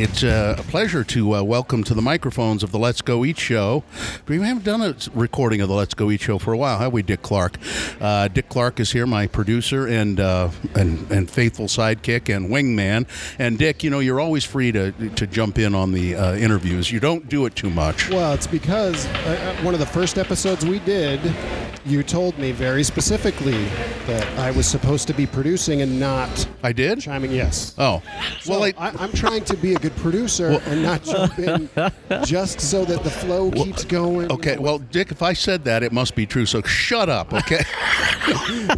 It's uh, a pleasure to uh, welcome to the microphones of the Let's Go Eat show. We haven't done a recording of the Let's Go Eat show for a while, have we, Dick Clark? Uh, Dick Clark is here, my producer and, uh, and and faithful sidekick and wingman. And Dick, you know, you're always free to to jump in on the uh, interviews. You don't do it too much. Well, it's because uh, one of the first episodes we did, you told me very specifically that I was supposed to be producing and not I did. chiming. Yes. Oh, well, I, I, I'm trying to be a good producer and not jump in just so that the flow keeps going. okay. Well, Dick, if I said that, it must be true. So shut up, okay?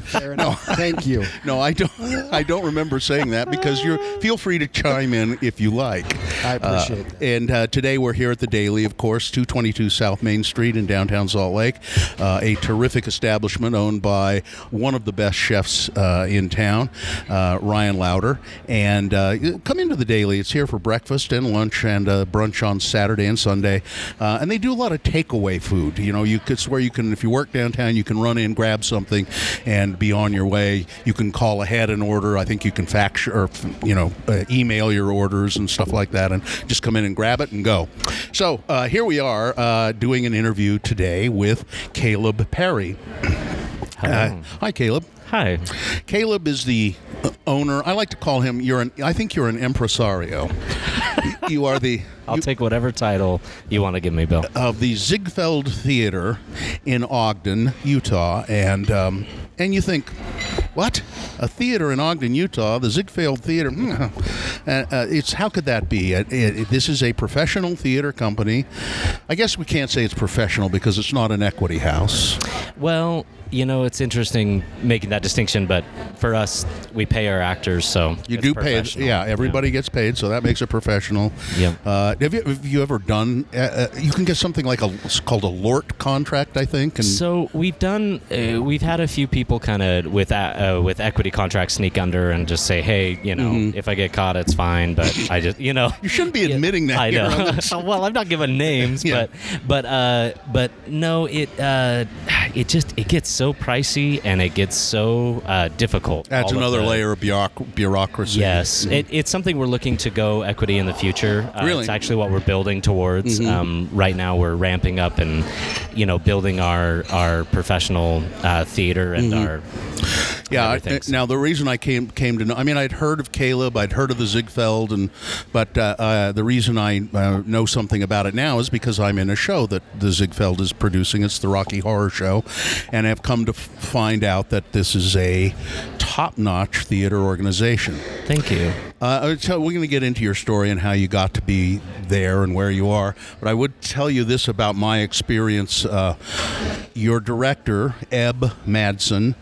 fair enough. Thank you. No, I don't. I don't remember saying that because you're. Feel free to chime in if you like. I appreciate Uh, that. And uh, today we're here at the Daily, of course, 222 South Main Street in downtown Salt Lake, uh, a terrific establishment owned by one of the best chefs uh, in town, uh, Ryan Lowder. And uh, come into the Daily. It's here for breakfast and lunch and uh, brunch on Saturday and Sunday. Uh, and they do a lot of takeaway food. You know, you could swear you can if you work downtown, you can run in, grab something, and be on your way. You can call ahead and order. I think you can fax or you know email your orders and stuff like that, and just come in and grab it and go. So here we are doing an interview today with Caleb Parry. Uh, hi, Caleb. Hi. Caleb is the owner. I like to call him. You're an. I think you're an impresario. you are the. I'll you- take whatever title you want to give me, Bill. of the Ziegfeld Theater in Ogden, Utah, and um, and you think, what? A theater in Ogden, Utah, the Ziegfeld Theater? Uh, uh, it's how could that be? It, it, this is a professional theater company. I guess we can't say it's professional because it's not an equity house. Well, you know, it's interesting making that distinction, but for us, we pay our actors, so You do pay, yeah. Everybody gets paid, so that makes it professional. Yep. Uh, have, you, have you ever done? Uh, uh, you can get something like a it's called a LORT contract, I think. And So we've done, uh, we've had a few people kind of with uh, uh, with equity contracts sneak under and just say, hey, you know, Mm-hmm. if I get caught, it's fine, but I just, you know, you shouldn't be admitting that. I know. well, I'm not giving names, Yeah. but but uh, but no, it uh, it just it gets so pricey and it gets so uh, difficult. That's of another the- layer of bureauc- bureaucracy. Yes, it, it's something we're looking to go equity in the future. Uh, Really? it's actually what we're building towards. Um, right now, we're ramping up and you know building our our professional uh, theater and our yeah. I- now the reason I came came to know, I mean, I'd heard of Caleb, I'd heard of the Ziegfeld, and but uh, uh, the reason I uh, know something about it now is because I'm in a show that the Ziegfeld is producing. It's the Rocky Horror Show, and I've come to f- find out that this is a top-notch theater organization. Thank you. Uh, would tell, we're going to get into your story and how you got to be there and where you are. But I would tell you this about my experience. Uh, your director, Eb Madsen,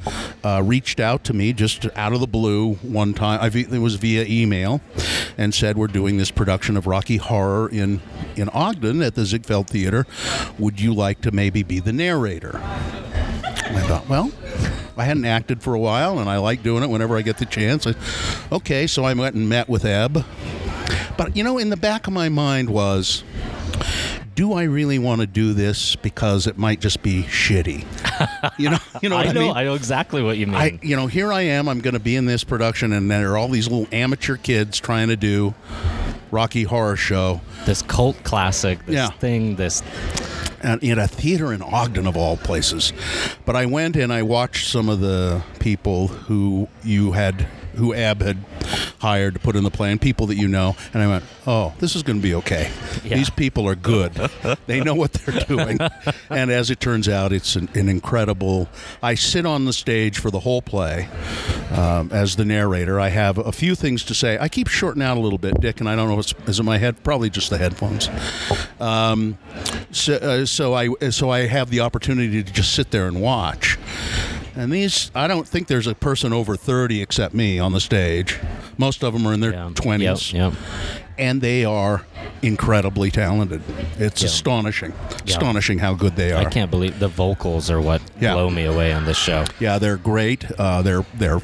uh, reached out to me just out of the blue one time. I, it was via email and said, We're doing this production of Rocky Horror in, in Ogden at the Ziegfeld Theater. Would you like to maybe be the narrator? I thought, well, I hadn't acted for a while, and I like doing it whenever I get the chance. I, okay, so I went and met with Eb. But you know, in the back of my mind was, do I really want to do this because it might just be shitty? You know, you know what I I, know. mean. I know exactly what you mean. I, you know, here I am. I'm going to be in this production, and there are all these little amateur kids trying to do Rocky Horror Show this cult classic. This Yeah. thing. This in a theater in Ogden of all places. But I went and I watched some of the people who you had, who Eb had hired to put in the plan, people that you know, and I went, "Oh, this is going to be okay. Yeah. These people are good. they know what they're doing." and as it turns out, it's an, an incredible. I sit on the stage for the whole play um, as the narrator. I have a few things to say. I keep shorting out a little bit, Dick, and I don't know if it's is it my head, probably just the headphones. Um, so, uh, so I so I have the opportunity to just sit there and watch. And these, I don't think there's a person over 30 except me on the stage. Most of them are in their yeah. 20s, Yep. yep. and they are incredibly talented. It's Yeah. astonishing, astonishing how good they are. I can't believe the vocals are what blow me away on this show. Yeah, they're great. Uh, they're they're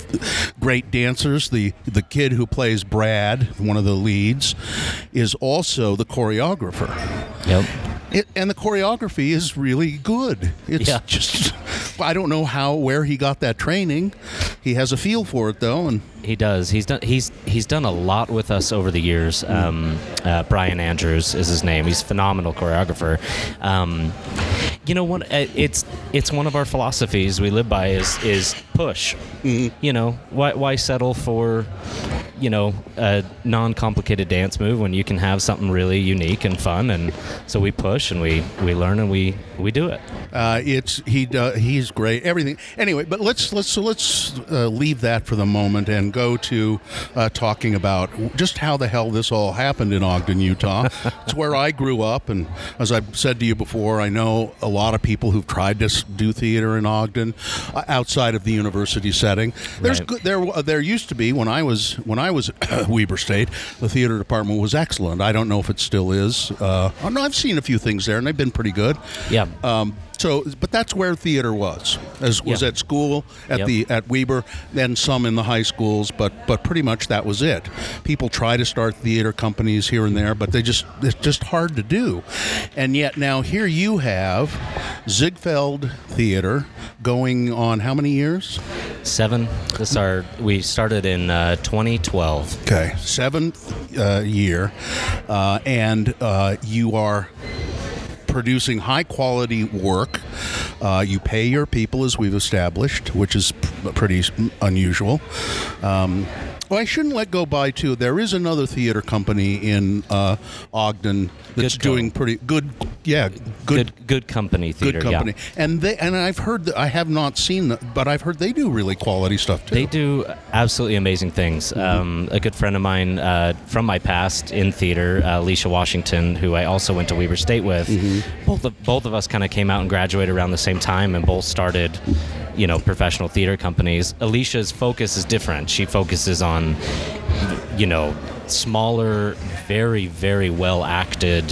great dancers. The the kid who plays Brad, one of the leads, is also the choreographer. Yep. It, and the choreography is really good. It's Yeah. just I don't know how where he got that training. He has a feel for it though, and He does. He's done. He's he's done a lot with us over the years. Um, uh, Brian Andrews is his name. He's a phenomenal choreographer. Um, you know, one uh, it's it's one of our philosophies we live by is is push. You know, why why settle for you know a non-complicated dance move when you can have something really unique and fun? And so we push and we we learn and we we do it. Uh, it's he do, he's great. Everything anyway. But let's let's so let's uh, leave that for the moment and go to uh, talking about just how the hell this all happened in Ogden, Utah. it's where I grew up, and as I've said to you before, I know a lot of people who've tried to do theater in Ogden uh, outside of the university setting. There's Right. good, there uh, there used to be when I was when I was Weber State, the theater department was excellent. I don't know if it still is. Uh, oh, no, I've seen a few things there, and they've been pretty good. Yeah. Um, so, but that's where theater was. As was Yeah. at school at Yep. the at Weber, then some in the high schools, but but pretty much that was it. People try to start theater companies here and there, but they just it's just hard to do. And yet now here you have Ziegfeld Theater going on how many years? Seven. This is our. We started in uh, 2012. Okay, seventh uh, year, uh, and uh, you are producing high quality work. Uh, you pay your people, as we've established, which is p- pretty unusual. Um, well, I shouldn't let go by too. There is another theater company in uh, Ogden that's Goodco. doing pretty good. Yeah, good. Good, good company theater. Good company, Yeah. and they and I've heard that I have not seen, that, but I've heard they do really quality stuff too. They do absolutely amazing things. Mm-hmm. Um, a good friend of mine uh, from my past in theater, uh, Alicia Washington, who I also went to Weber State with, Mm-hmm. Both of, both of us kind of came out and graduated around the same time, and both started, you know, professional theater companies. Alicia's focus is different. She focuses on, you know, smaller, very very well acted,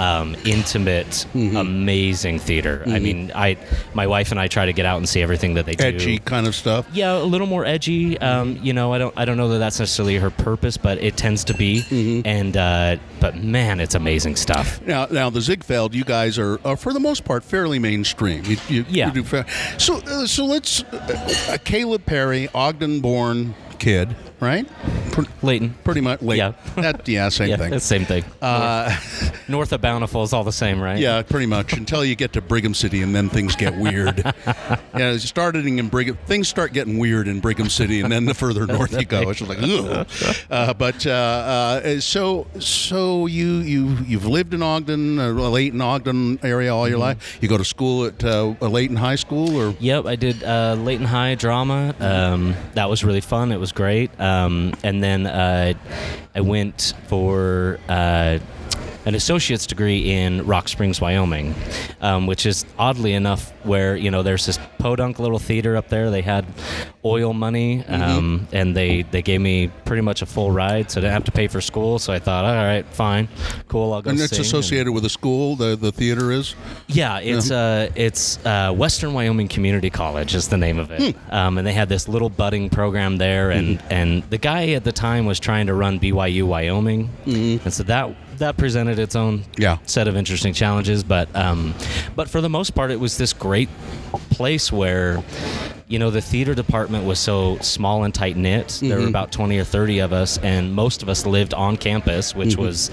um, intimate, Mm-hmm. amazing theater. I mean, I my wife and I try to get out and see everything that they do. Edgy kind of stuff. Yeah, a little more edgy. Um, you know, I don't, I don't know that that's necessarily her purpose, but it tends to be. Mm-hmm. And uh, but man, it's amazing stuff. Now, now the Ziegfeld, you guys are, are for the most part fairly mainstream. You, you, Yeah. you do fa- so, uh, so let's uh, uh, Caleb Parry, Ogden-born kid, right? Pr- Layton. pretty much. Yeah. That, yeah, same Yeah, thing. same thing. Uh, North of Bountiful is all the same, right? yeah, pretty much until you get to Brigham City, and then things get weird. yeah, starting in Brigham, things start getting weird in Brigham City, and then the further north you go, it's just like, ugh. Uh, but uh, uh, so, so you you you've lived in Ogden, uh, Layton, Ogden area all your Mm-hmm. life. You go to school at uh, Layton High School, or Yep, I did uh, Layton High drama. Um, that was really fun. It was great. Um, and then uh, I went for uh, an associate's degree in Rock Springs, Wyoming, um, which is oddly enough where you know there's this podunk little theater up there. They had oil money, um, and they they gave me pretty much a full ride, so I didn't have to pay for school. So I thought, all right, fine, cool, I'll go. and it's sing," and- associated with a school. The the theater is. yeah, it's uh, it's uh, Western Wyoming Community College is the name of it, um, and they had this little budding program there, and and the guy at the time was trying to run BYU Wyoming, and so that that presented its own Yeah. set of interesting challenges, but um, but for the most part, it was this great place where. You know, the theater department was so small and tight knit. There were about 20 or 30 of us, and most of us lived on campus, which was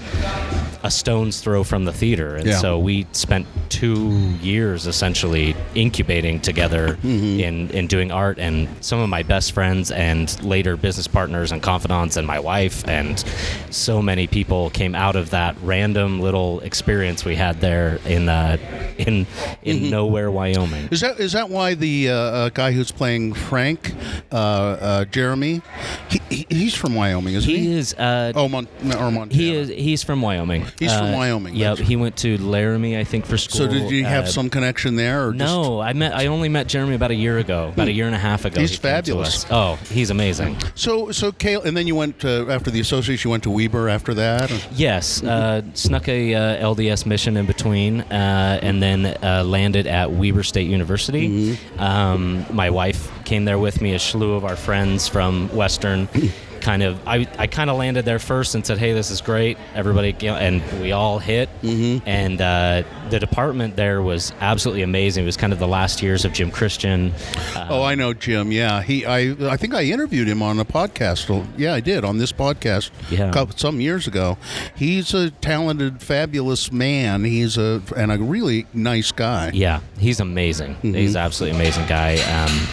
a stone's throw from the theater. And Yeah. so we spent two years essentially incubating together in, in doing art. And some of my best friends and later business partners and confidants and my wife and so many people came out of that random little experience we had there in uh, in in nowhere, Wyoming. Is that is that why the uh, uh, guy who's playing Frank, uh, uh, Jeremy, he, he, he's from Wyoming, isn't he? He is. Uh, Oh, Mon- or Montana. He is. He's from Wyoming. He's from Uh, Wyoming, Yeah, that's- he went to Laramie, I think, for school. So did you have Uh, some connection there, or just- No, I met. I only met Jeremy about a year ago, about a year and a half ago. He's he fabulous. Oh, he's amazing. So so Kale, and then you went to, after the associates. You went to Weber after that. or- Yes, uh, snuck a uh, LDS mission in between, uh, and then uh, landed at Weber State University. Um, my wife came there with me, a slew of our friends from Western. kind of I, I kind of landed there first and said, "Hey, this is great." Everybody, and we all hit. Mm-hmm. And uh, the department there was absolutely amazing. It was kind of the last years of Jim Christian. Uh, Oh, I know Jim. Yeah, he. I. I think I interviewed him on a podcast. Yeah, I did on this podcast. Yeah. a couple, some years ago. He's a talented, fabulous man. He's a and a really nice guy. Yeah, he's amazing. He's an absolutely amazing guy. Um,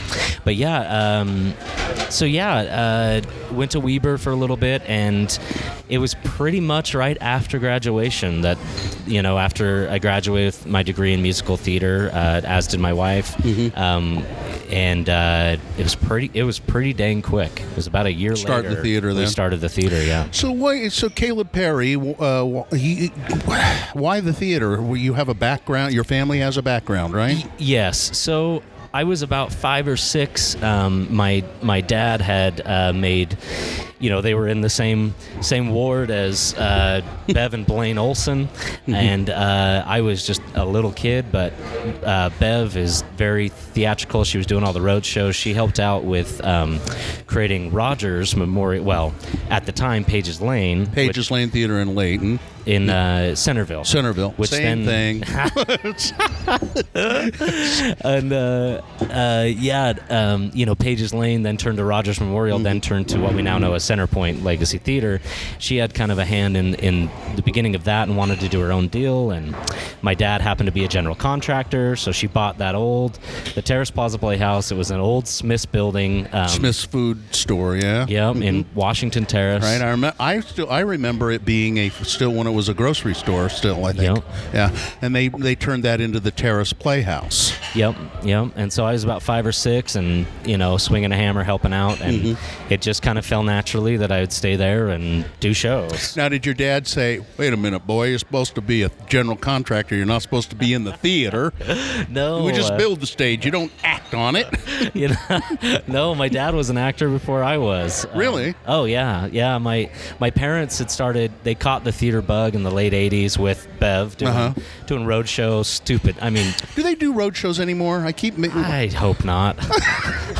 but yeah, um, so yeah, uh, went to Weber for a little bit, and it was pretty much right after graduation that, you know, after I graduated with my degree in musical theater, uh, as did my wife, um, and uh, it was pretty. It was pretty dang quick. It was about a year Started later. the theater We then. started the theater. Yeah. So why? So Caleb Parry, uh, he, why the theater? You have a background. Your family has a background, right? Yes. So I was about five or six. Um, my my dad had uh, made, you know, they were in the same same ward as uh, Bev and Blaine Olson, and uh, I was just a little kid. But uh, Bev is very theatrical. She was doing all the road shows. She helped out with um, creating Rogers Memorial. Well, at the time, Pages Lane, which- Pages Lane Theater in Layton, in uh, Centerville. Centerville. Which Same then- thing. and uh, uh, yeah, um, you know, Pages Lane then turned to Rogers Memorial, then turned to what we now know as Centerpoint Legacy Theater. She had kind of a hand in, in the beginning of that and wanted to do her own deal. And my dad happened to be a general contractor, so she bought that old, the Terrace Plaza Playhouse. It was an old Smith's building. Um, Smith's Food Store. Yeah. Yep, in Washington Terrace. Right, I remember. I still I remember it being a still when it was a grocery store. Still, I think. Yep. Yeah, and they they turned that into the Terrace Playhouse. Yep, yep. And so I was about five or six, and you know, swinging a hammer, helping out, and Mm-hmm. it just kind of fell naturally that I would stay there and do shows. Now, did your dad say, "Wait a minute, boy, you're supposed to be a general contractor. You're not supposed to be in the theater. No, we just uh, build the stage. You don't act on it." you know, no, my dad was an actor before I was. Um, Really? oh yeah, yeah. My my parents had started. They caught the theater bug in the late '80s with Bev doing Uh-huh. doing road shows. Stupid. I mean, Do they do road shows anymore? I keep. Ma- I hope not.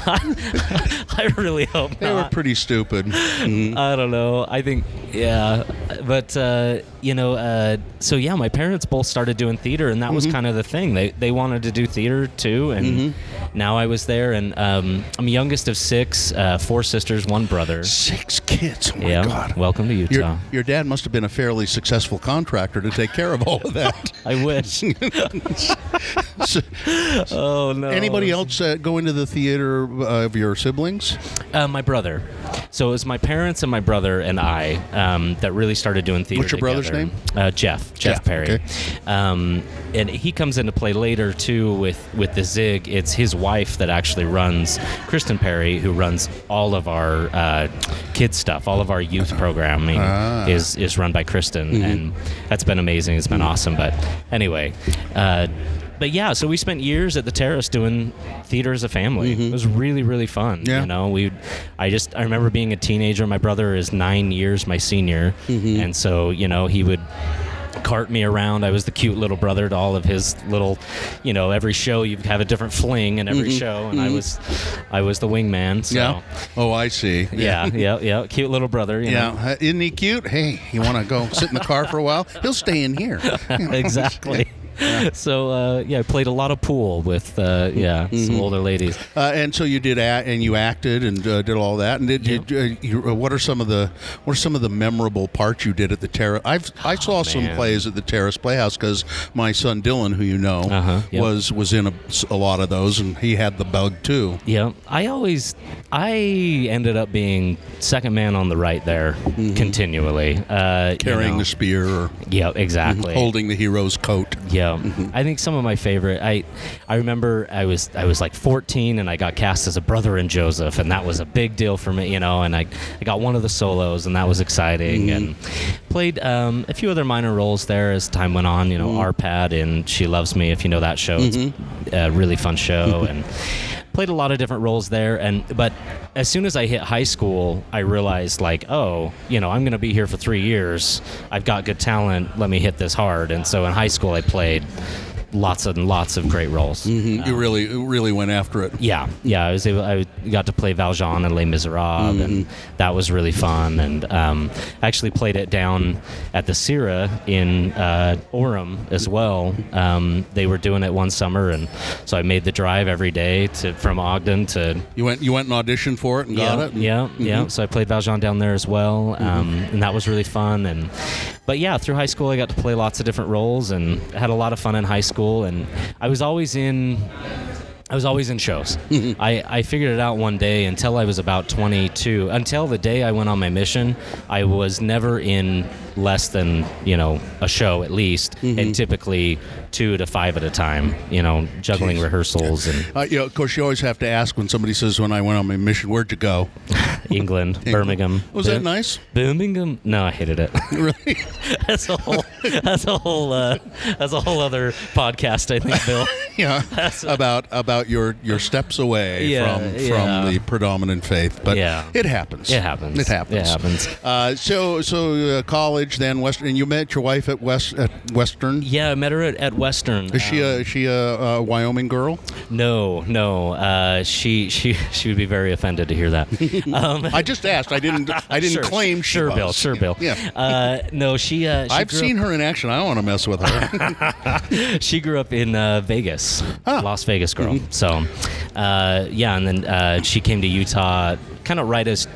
I really hope not. they were pretty stupid. Mhm. I don't know. I think, yeah. But, uh, you know, uh, so yeah, my parents both started doing theater, and that was kind of the thing. They, they wanted to do theater too, and now I was there, and um, I'm youngest of six, uh, four sisters, one brother. Six kids. Oh my yeah. God. Welcome to Utah. Your, your dad must have been a fairly successful contractor to take care of all of that. I wish. So, oh no. anybody else uh, go into the theater uh, of your siblings? Uh, my brother. So it was my parents and my brother and I um, that really started doing theater. What's your brother's name? Uh, Jeff. Jeff. Jeff, Parry. okay. Um, and he comes into play later too with with the Zig. It's his wife that actually runs Kristen Parry, who runs all of our uh, kids stuff, all of our youth programming Ah. is is run by Kristen, Mm-hmm. and that's been amazing. It's been awesome. But anyway. Uh, but yeah, so we spent years at the Terrace doing theater as a family. It was really, really fun. Mm-hmm. Yeah. You know, we, I just, I remember being a teenager. My brother is nine years my senior, Mm-hmm. and so you know he would cart me around. I was the cute little brother to all of his little, you know, every show you have a different fling in every show, and I was, I was the wingman. So. Mm-hmm. Yeah. Oh, I see. Yeah, yeah, yeah. Cute little brother. You Yeah, know? uh, isn't he cute? Hey, you want to go sit in the car for a while? He'll stay in here. You know? exactly. So uh, yeah, I played a lot of pool with uh, yeah Mm-hmm. some older ladies. Uh, and so you did act, and you acted, and uh, did all that. And did you, uh, you, uh, what are some of the what are some of the memorable parts you did at the Terrace? I've I saw some Oh, man. plays at the Terrace Playhouse because my son Dylan, who you know, Uh-huh, yep. was was in a, a lot of those, and he had the bug too. Yeah, I always, I ended up being second man on the right there continually, uh, you Carrying know. the spear or Yeah, exactly. holding the hero's coat. Yeah, Mm-hmm. I think some of my favorite. I I remember I was I was like 14 and I got cast as a brother in Joseph, and that was a big deal for me, you know. And I I got one of the solos, and that was exciting. Mm-hmm. And played um, a few other minor roles there as time went on. You know, mm-hmm. Arpad in She Loves Me, if you know that show. It's a really fun show, and played a lot of different roles there. And but as soon as I hit high school, I realized like, oh, you know, I'm going to be here for three years. I've got good talent. Let me hit this hard. And so in high school, I played lots and lots of great roles. Mhm. you really really went after it. Yeah, yeah. I was able. I got to play Valjean in Les Miserables, and that was really fun. And um, actually played it down at the SCERA in uh, Orem as well. Um, they were doing it one summer, and so I made the drive every day to from Ogden to. You went you went and auditioned for it and yeah, got it. yeah, yeah. So I played Valjean down there as well, um, and that was really fun. And but yeah, through high school, I got to play lots of different roles, and had a lot of fun in high school. And I was always in. I was always in shows. I, I figured it out one day until I was about 22. Until the day I went on my mission, I was never in less than, you know, a show at least, and typically two to five at a time, you know, juggling Jeez. rehearsals in Uh, you know, of course, you always have to ask when somebody says, "When I went on my mission, where'd you go?" England, Birmingham. Was that nice? Birmingham? No, I hated it. really? that's a whole. That's a whole. Uh, that's a whole other podcast, I think, Bill. yeah. about about your your steps away Yeah, from yeah. from the predominant faith, but Yeah. it happens. It happens. It happens. It happens. Uh, so so uh, college, then Western, and you met your wife at West at Western. Yeah, I met her at, at Western. Is she Um, a is she a, a Wyoming girl? No, no. Uh, she she she would be very offended to hear that. Um, I just asked. I didn't. I didn't sure, claim she sure, was. Bill. Sure, Bill. Yeah. Uh, no, she. Uh, she I've seen up, her in action. I don't want to mess with her. She grew up in uh, Vegas, Ah. Las Vegas girl. So, uh, yeah, and then uh, she came to Utah. Kind of right as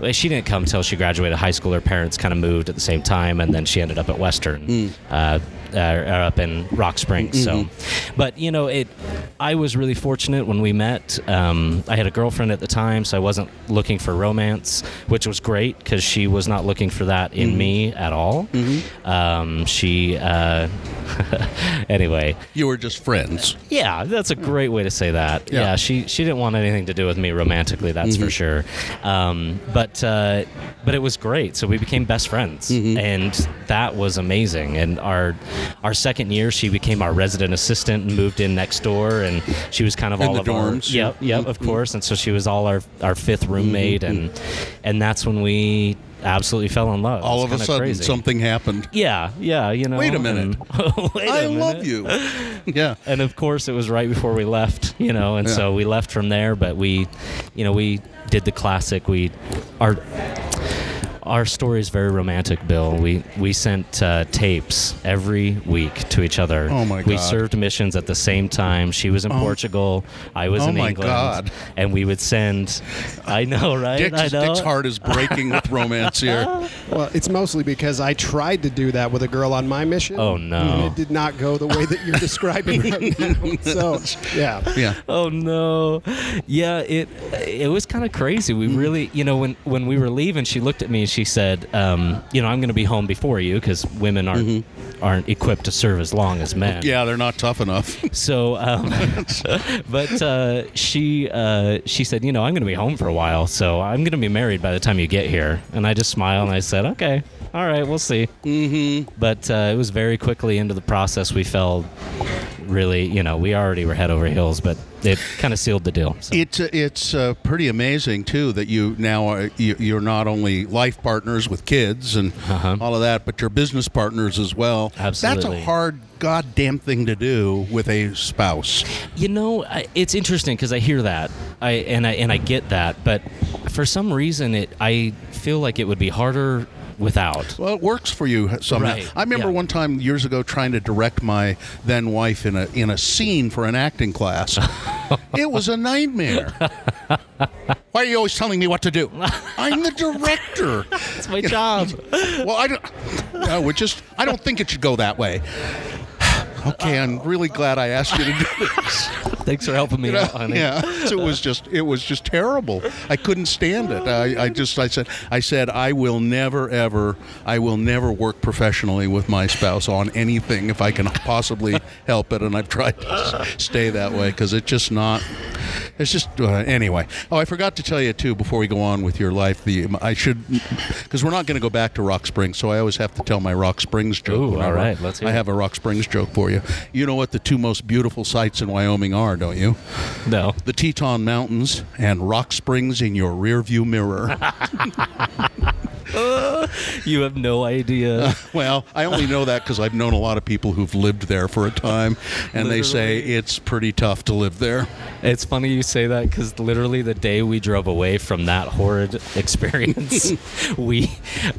well, she didn't come till she graduated high school. Her parents kind of moved at the same time, and then she ended up at Western. Uh, uh, up in Rock Springs. So, but you know, it. I was really fortunate when we met. Um, I had a girlfriend at the time, so I wasn't looking for romance, which was great because she was not looking for that in me at all. Um, she, uh, anyway, you were just friends. yeah, that's a great way to say that. Yeah. Yeah, she she didn't want anything to do with me romantically, that's for sure. Um, but uh, but it was great. So we became best friends, and that was amazing. And our our second year, she became our resident assistant and moved in next door, and she was kind of In all of our dorms? yep yep of course. And so she was all our our fifth roommate, and and that's when we absolutely fell in love. All was of a sudden, crazy. something happened. Yeah, yeah, you know. Wait a minute. and- Wait a I minute. love you. Yeah. and of course it was right before we left you know and Yeah. so we left from there but we you know we did the classic we our our story is very romantic bill we we sent uh, tapes every week to each other Oh, my god! we served missions at the same time she was in portugal i was Oh, in my england God. and we would send i know right Dick's, i know Dick's heart is breaking with romance here. Well, it's mostly because I tried to do that with a girl on my mission. Oh, no. And it did not go the way that you're describing right now. So, yeah. Yeah. Oh no. Yeah, it it was kind of crazy. We Mm-hmm. really, you know, when when we were leaving, she looked at me and she said, um, you know, I'm going to be home before you because women aren't aren't equipped to serve as long as men. Mm-hmm. Yeah, they're not tough enough. So, um, but uh, she uh, she said, you know, I'm going to be home for a while, so I'm going to be married by the time you get here. And I just smiled and I said, okay, all right, we'll see. mm-hmm. But uh, it was very quickly into the process. We fell really, you know, we already were head over heels, but it kind of sealed the deal. So. It's it's uh, pretty amazing too that you now are you, you're not only life partners with kids and Uh-huh. all of that, but you're business partners as well. Absolutely, That's a hard goddamn thing to do with a spouse. You know, it's interesting because I hear that, I and I and I get that, but for some reason, it I feel like it would be harder without. Well, it works for you somehow. Right, I remember yeah. one time years ago trying to direct my then wife in a in a scene for an acting class. it was a nightmare. Why are you always telling me what to do? I'm the director. It's my job. Well, I don't. No, we just. I don't think it should go that way. Okay, I'm really glad I asked you to do this. Thanks for helping me out, honey. yeah, so it was just it was just terrible. I couldn't stand it. I, I just I said I said I will never ever I will never work professionally with my spouse on anything if I can possibly help it, and I've tried to stay that way because it's just not. It's just uh, anyway. Oh, I forgot to tell you too before we go on with your life. The I should because we're not going to go back to Rock Springs, so I always have to tell my Rock Springs joke. Ooh, all right, let's hear I have a Rock Springs joke for you. You know what the two most beautiful sights in Wyoming are, don't you? No. the Teton Mountains and Rock Springs in your rearview mirror. you have no idea. Well, I only know that because I've known a lot of people who've lived there for a time, and they say it's pretty tough to live there. It's funny you say that because literally the day we drove away from that horrid experience, we,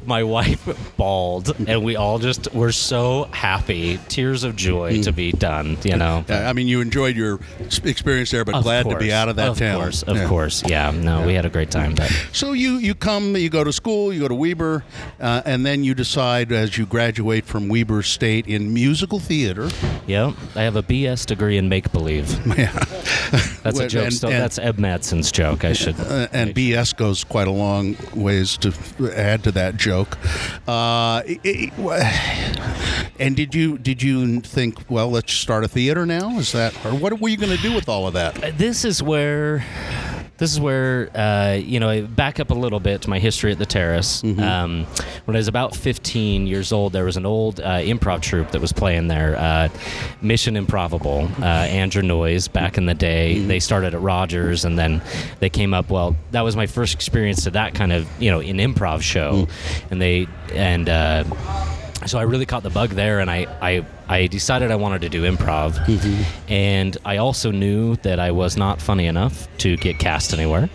my wife bawled, and we all just were so happy, tears of joy to be mm. done. You know. I mean, you enjoyed your experience there, but Of glad to be out of that of town. course, of Yeah. course, yeah. No, we had a great time. But So you you come, you go to school, you go to Weber, uh, and then you decide as you graduate from Weber State in musical theater. yeah, I have a BS degree in make believe. Yeah. That's a joke. and- and- that's Eb Madson's joke. I should. Uh, and BS goes quite a long ways to add to that joke. Uh, it- it- and did you did you think, well, let's start a theater now? Is that, or what were you going to do with all of that? this is where this is where uh, you know I back up a little bit to my history at the terrace. Um, when i was about 15 years old there was an old uh, improv troupe that was playing there uh, mission improbable uh, andrew noyes back in the day. They started at rogers and then they came up well that was my first experience to that kind of you know an improv show. And they and uh, so I really caught the bug there, and I, I, I decided I wanted to do improv. And I also knew that I was not funny enough to get cast anywhere.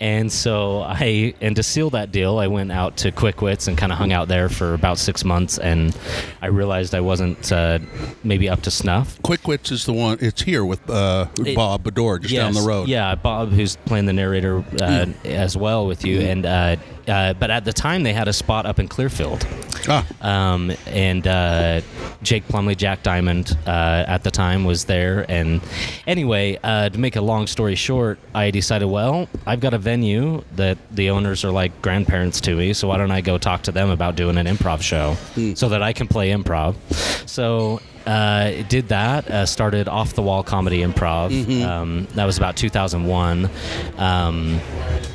And so I, and to seal that deal, I went out to Quick Wits and kind of hung out there for about six months. And I realized I wasn't uh, maybe up to snuff. Quick Wits is the one. It's here with uh, It- Bob Bador just down the road. Yeah, Bob, who's playing the narrator uh, as well with you, and uh, uh, but at the time they had a spot up in Clearfield, Ah, um, and uh, Jake Plumley, Jack Diamond uh, at the time was there, and anyway, uh, to make a long story short, I decided, well, I've got a venue that the owners are like grandparents to me, so why don't I go talk to them about doing an improv show so that I can play improv? So uh, did that. Uh, started off the wall comedy improv. Um, that was about 2001, um,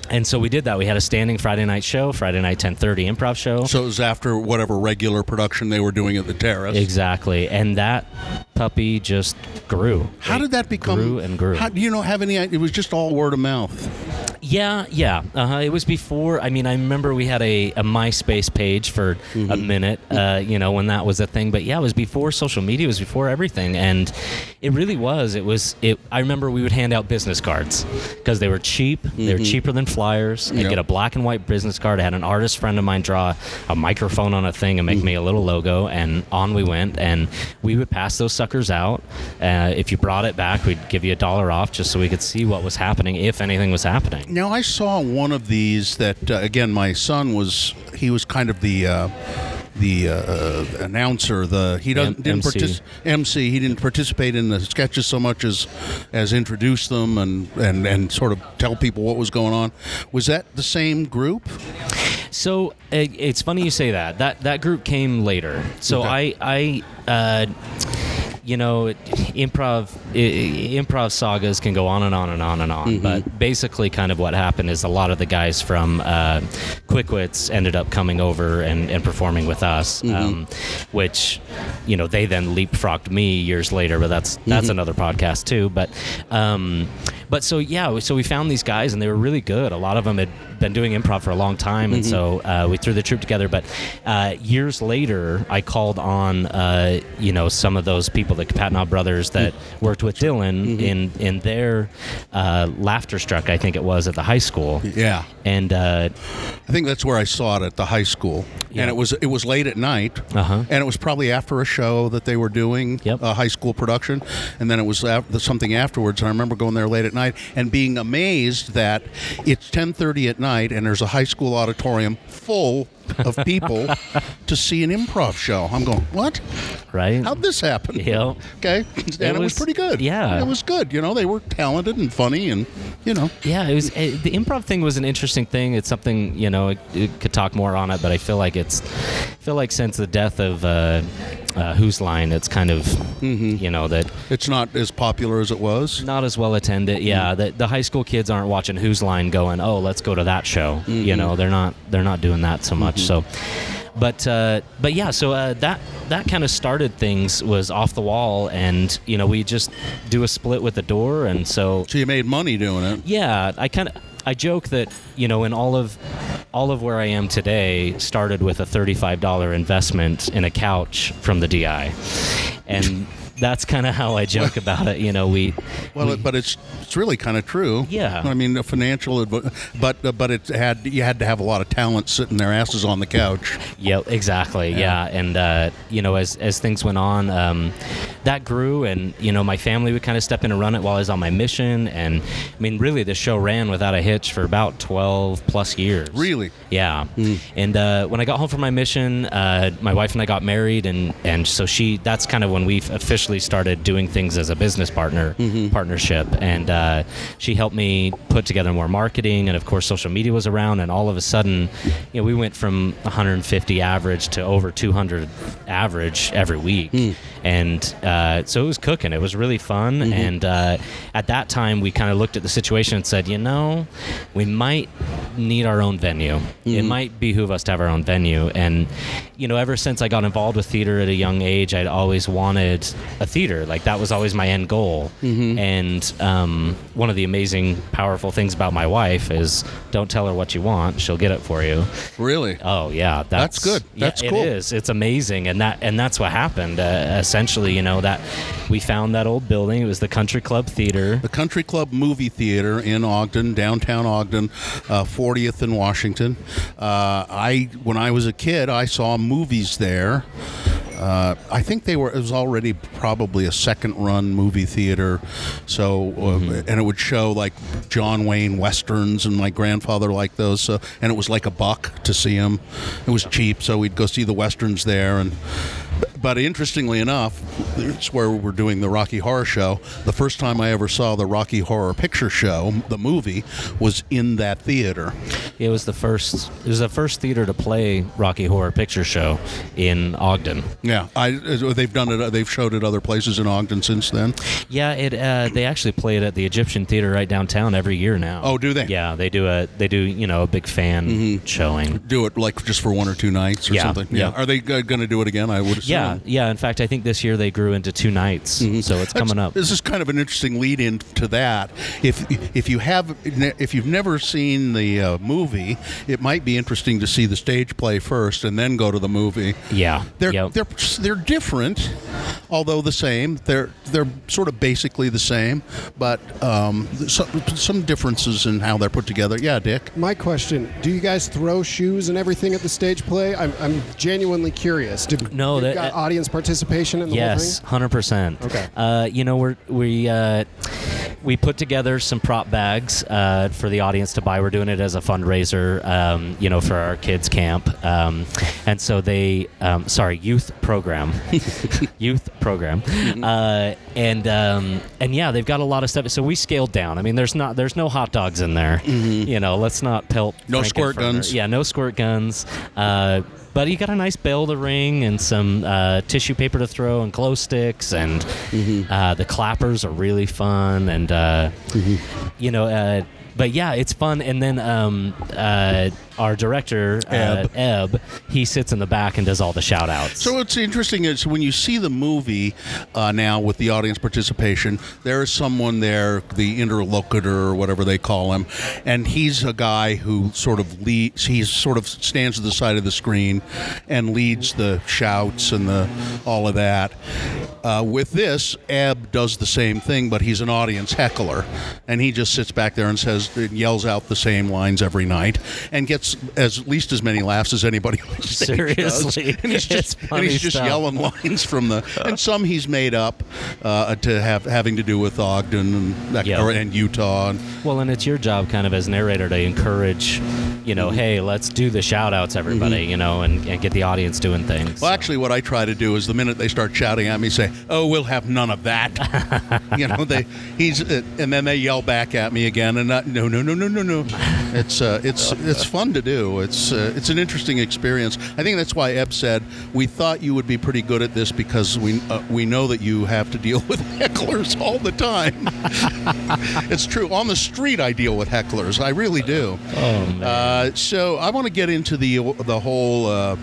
and so we did that. We had a standing Friday night show, Friday night 10:30 improv show. so it was after whatever regular production they were doing at the Terrace. Exactly, and that puppy just grew. How It did that become? Grew and grew. How, do you know have any? It was just all word of mouth. Yeah, yeah. Uh-huh. It was before. I mean, I remember we had a, a MySpace page for a minute. Uh, you know, when that was a thing. But yeah, it was before social media. It was before everything, and it really was. It was. It. I remember we would hand out business cards because they were cheap. They were cheaper than flyers. I'd get a black and white business card. I had an artist friend of mine draw a microphone on a thing and make me a little logo, and on we went. And we would pass those suckers out. Uh, if you brought it back, we'd give you a dollar off just so we could see what was happening, if anything was happening. Now I saw one of these that uh, again my son was he was kind of the uh, the uh, announcer the he doesn't didn't MC. MC he didn't participate in the sketches so much as as introduce them and and and sort of tell people what was going on was that the same group So it, it's funny you say that. That that group came later. So Okay. I I. Uh, you know, improv improv sagas can go on and on and on and on. But basically, kind of what happened is a lot of the guys from uh, Quick Wits ended up coming over and, and performing with us, um, which you know they then leapfrogged me years later. But that's that's another podcast too. But um, but so yeah, so we found these guys and they were really good. A lot of them had been doing improv for a long time, and so uh, we threw the troupe together. But uh, years later, I called on uh, you know some of those people, the Kapatnaw brothers that worked with Dylan in in their uh, Laughter Struck, I think it was at the high school. yeah And uh, I think that's where I saw it at the high school, Yeah. and it was it was late at night, Uh-huh. and it was probably after a show that they were doing Yep. a high school production, and then it was something afterwards. And I remember going there late at night and being amazed that it's ten thirty at night, and there's a high school auditorium full of people to see an improv show. I'm going, what? right, How'd this happen? Yeah. Okay, and it, was, was- pretty good. yeah. it was good. You know, they were talented and funny, and you know, Yeah, it was it, the improv thing was an interesting thing. It's something you know it, it could talk more on it, but I feel like it's I feel like since the death of uh, uh, Whose Line, it's kind of you know that it's not as popular as it was. not as well attended. Yeah, the, the high school kids aren't watching Whose Line, going, "Oh, let's go to that show." You know, they're not they're not doing that so much. So, but uh, but yeah, so uh, that that kind of started things was off the wall, and you know we just do a split with the door, and so So you made money doing it. yeah, I kind of I joke that you know in all of all of where I am today started with a $35 investment in a couch from the DI. And that's kind of how I joke about it. You know, we. Well, but it's it's really kind of true. Yeah. I mean, a financial, but uh, but it had you had to have a lot of talent sitting their asses on the couch. Yeah, exactly. Yeah, and uh, you know, as as things went on, um, that grew, and you know, my family would kind of step in and run it while I was on my mission, and I mean, really, the show ran without a hitch for about twelve plus years. Really? Yeah. And uh, when I got home from my mission, uh, my wife and I got married, and and so she that's kind of when we officially started doing things as a business partner partnership, and uh, she helped me put together more marketing, and of course, social media was around, and all of a sudden, you know, we went from 150 average to over 200 average every week, and uh, so it was cooking. It was really fun, and uh, at that time, we kind of looked at the situation and said, you know, we might need our own venue. It might behoove us to have our own venue, and you know, ever since I got involved with theater at a young age, I'd always wanted a theater. Like that was always my end goal. And um, one of the amazing, powerful things about my wife is don't tell her what you want; she'll get it for you. Really? Oh yeah, That's that's, good. That's yeah, cool. It is. It's amazing, and that and that's what happened. Uh, essentially, you know that we found that old building. It was the Country Club Theater. The Country Club Movie Theater in Ogden, downtown Ogden, uh, 40th in Washington. Uh, I when I was a kid, I saw movies there. Uh, I think they were. It was already probably a second-run movie theater, so uh, and it would show like John Wayne westerns, and my grandfather liked those. So, and it was like a buck to see them. It was cheap, so we'd go see the westerns there. And but interestingly enough, it's where we're doing the Rocky Horror Show. The first time I ever saw the Rocky Horror Picture Show, the movie, was in that theater. It was the first. It was the first theater to play Rocky Horror Picture Show in Ogden. Yeah, I, uh, they've done it. Uh, they've showed it other places in Ogden since then. Yeah, it. Uh, they actually play it at the Egyptian Theater right downtown every year now. Oh, do they? Yeah, they do a. They do you know a big fan mm-hmm. showing. Do it like just for one or two nights or Yeah, something. yeah. Are they uh, going to do it again? I would assume. Yeah, yeah. In fact, I think this year they grew into two nights, so it's That's- coming up. This is kind of an interesting lead in to that. If if you have if you've never seen the uh, movie, it might be interesting to see the stage play first and then go to the movie. Yeah, They're yep. they're they're different, although the same. They're they're sort of basically the same, but um, some some differences in how they're put together. Yeah, Dick. My question: Do you guys throw shoes and everything at the stage play? I'm, I'm genuinely curious. Do, No, you that- got audience participation in the Yes, whole hundred percent. Okay. Uh, you know, we're we uh, we put together some prop bags uh, for the audience to buy. We're doing it as a fundraiser, um, you know, for our kids camp, um, and so they, um, sorry, youth program, youth program, uh, and um, and yeah, they've got a lot of stuff. So we scaled down. I mean, there's not there's no hot dogs in there. You know, let's not pelt. No squirt Frankenfurter. guns. Yeah, no squirt guns. Uh, but you got a nice bell to ring and some uh, tissue paper to throw and glow sticks and uh, the clappers are really fun and uh, you know. Uh, but yeah, it's fun. And then um, uh, our director, uh, Ebb. Ebb, he sits in the back and does all the shout outs. So what's interesting is when you see the movie uh, now with the audience participation, there is someone there, the interlocutor or whatever they call him, and he's a guy who sort of leads. He sort of stands at the side of the screen and leads the shouts and the all of that. Uh, with this, Ebb does the same thing, but he's an audience heckler, and he just sits back there and says, yells out the same lines every night, and gets as at least as many laughs as anybody on stage does. Seriously. And he's just and he's just yelling lines from the and some he's made up uh, to have having to do with Ogden and that, Yeah. or, and Utah. And, Well, and it's your job, kind of as narrator, to encourage, you know, hey, let's do the shout outs, everybody, you know, and, and get the audience doing things. well, actually, what I try to do is the minute they start shouting at me, say, "Oh, we'll have none of that." you know, they he's uh, and then they yell back at me again, and not, no, no, no, no, no, no. It's uh, it's it's fun to do. It's uh, it's an interesting experience. I think that's why Ebb said we thought you would be pretty good at this because we uh, we know that you have to deal with hecklers all the time. it's true. On the street, I deal with hecklers. I really do. oh, man. Uh, so I want to get into the the whole uh,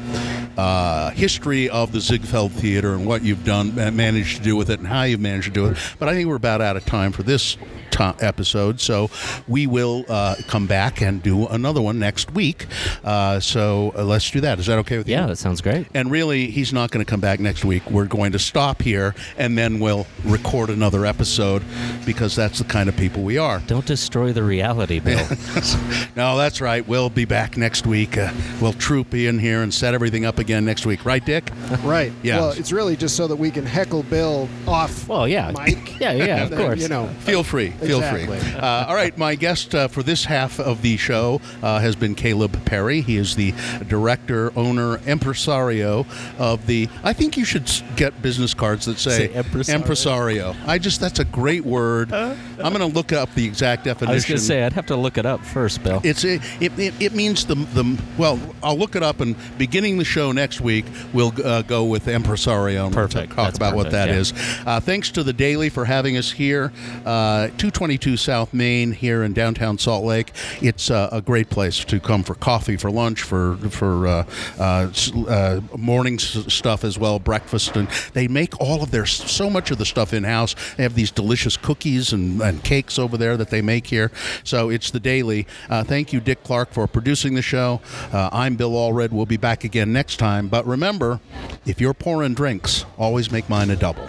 uh, history of the Ziegfeld Theater and what you've done, managed to do with it, and how you've managed to do it. But I think we're about out of time for this to- episode, so we will uh, come back and do another one next week. Week. Uh, so uh, let's do that. Is that okay with you? Yeah, that sounds great. And really, he's not going to come back next week. We're going to stop here and then we'll record another episode because that's the kind of people we are. Don't destroy the reality, Bill. no, that's right. We'll be back next week. Uh, we'll troop in here and set everything up again next week. Right, Dick? Right. Yeah. Well, it's really just so that we can heckle Bill off. well, yeah. Mike. Yeah, yeah, of Then, course. You know. Feel free. Feel Exactly. free. Uh, all right. My guest uh, for this half of the show uh, has been Caleb Parry. He is the director, owner, impresario of the. I think you should get business cards that say, Say impresario. impresario. I just that's a great word. I'm going to look up the exact definition. I was going to say, I'd have to look it up first, Bill. It's it, it, it, it means the the well. I'll look it up and beginning the show next week we'll uh, go with impresario and we'll Perfect. talk That's about what perfect, that yeah. is. Uh, thanks to the Daily for having us here, uh, 222 South Main here in downtown Salt Lake. It's uh, a great place to come for coffee, for lunch, for for uh, uh, uh, morning s- stuff as well, breakfast, and they make all of their so much of the stuff in house. They have these delicious cookies and, and cakes over there that they make here. So it's the Daily. Uh, thank you, Dick Clark, for producing the show. Uh, I'm Bill Allred. We'll be back again next time. But remember, if you're pouring drinks, always make mine a double.